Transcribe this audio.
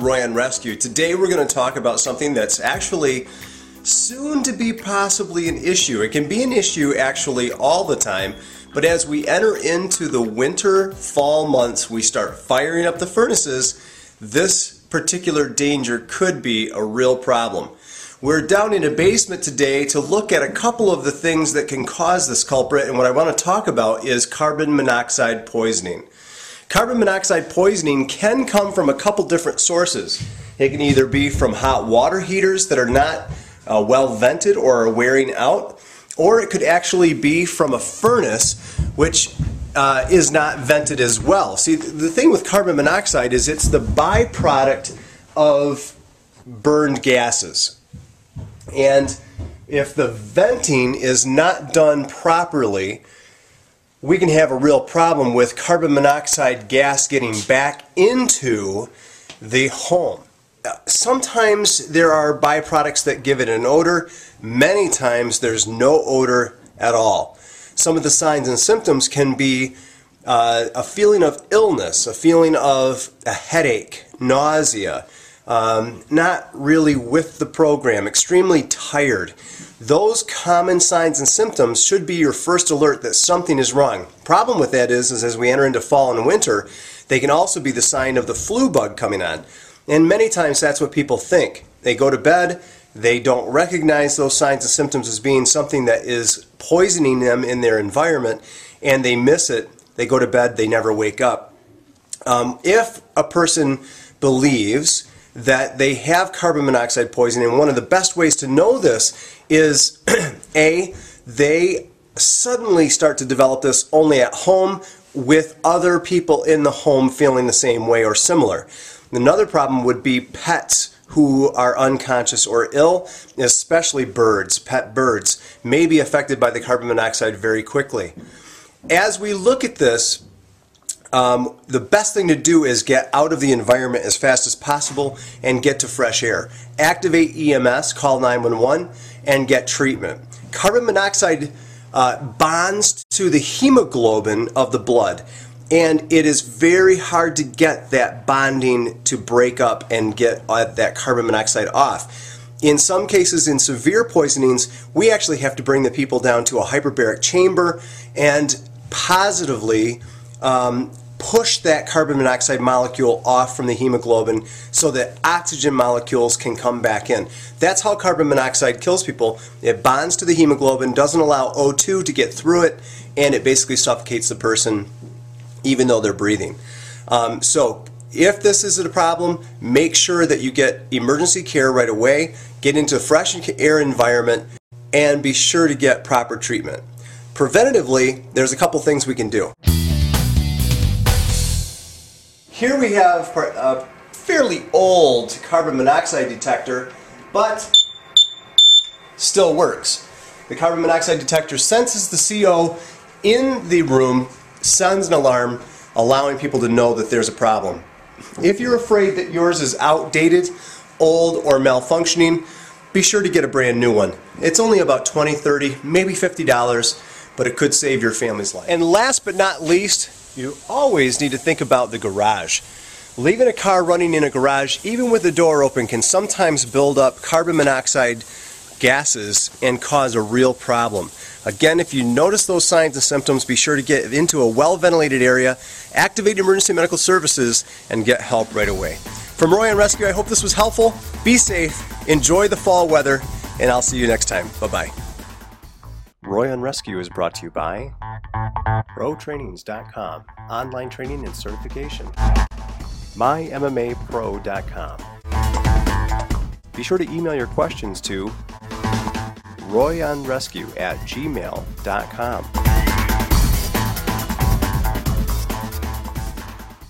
Roy on Rescue. Today we're going to talk about something that's actually soon to be possibly an issue. It can be an issue actually all the time, but as we enter into the winter, fall months, we start firing up the furnaces, this particular danger could be a real problem. We're down in a basement today to look at a couple of the things that can cause this culprit, and what I want to talk about is carbon monoxide poisoning. Carbon monoxide poisoning can come from a couple different sources. It can either be from hot water heaters that are not uh, well vented or are wearing out, or it could actually be from a furnace which uh, is not vented as well. See, the thing with carbon monoxide is it's the byproduct of burned gases. And if the venting is not done properly, we can have a real problem with carbon monoxide gas getting back into the home. Sometimes there are byproducts that give it an odor. Many times there's no odor at all. Some of the signs and symptoms can be uh, a feeling of illness, a feeling of a headache, nausea, um, not really with the program, extremely tired. Those common signs and symptoms should be your first alert that something is wrong. Problem with that is, is as we enter into fall and winter, they can also be the sign of the flu bug coming on. And many times that's what people think. They go to bed, they don't recognize those signs and symptoms as being something that is poisoning them in their environment, and they miss it. They go to bed, they never wake up. Um, if a person believes that they have carbon monoxide poisoning. And one of the best ways to know this is A, they suddenly start to develop this only at home with other people in the home feeling the same way or similar. Another problem would be pets who are unconscious or ill, especially birds, pet birds, may be affected by the carbon monoxide very quickly. As we look at this, um, the best thing to do is get out of the environment as fast as possible and get to fresh air. Activate EMS, call 911, and get treatment. Carbon monoxide uh, bonds to the hemoglobin of the blood, and it is very hard to get that bonding to break up and get uh, that carbon monoxide off. In some cases, in severe poisonings, we actually have to bring the people down to a hyperbaric chamber and positively um, push that carbon monoxide molecule off from the hemoglobin so that oxygen molecules can come back in. That's how carbon monoxide kills people. It bonds to the hemoglobin, doesn't allow O2 to get through it, and it basically suffocates the person even though they're breathing. Um, so if this is a problem, make sure that you get emergency care right away, get into a fresh air environment, and be sure to get proper treatment. Preventatively, there's a couple things we can do. Here we have a fairly old carbon monoxide detector, but still works. The carbon monoxide detector senses the CO in the room, sends an alarm, allowing people to know that there's a problem. If you're afraid that yours is outdated, old, or malfunctioning, be sure to get a brand new one. It's only about 20, 30, maybe $50, but it could save your family's life. And last but not least, you always need to think about the garage. Leaving a car running in a garage, even with the door open, can sometimes build up carbon monoxide gases and cause a real problem. Again, if you notice those signs and symptoms, be sure to get into a well ventilated area, activate emergency medical services, and get help right away. From Roy on Rescue, I hope this was helpful. Be safe, enjoy the fall weather, and I'll see you next time. Bye bye. Roy on Rescue is brought to you by ProTrainings.com, online training and certification. MyMMAPro.com. Be sure to email your questions to royonrescue at gmail.com.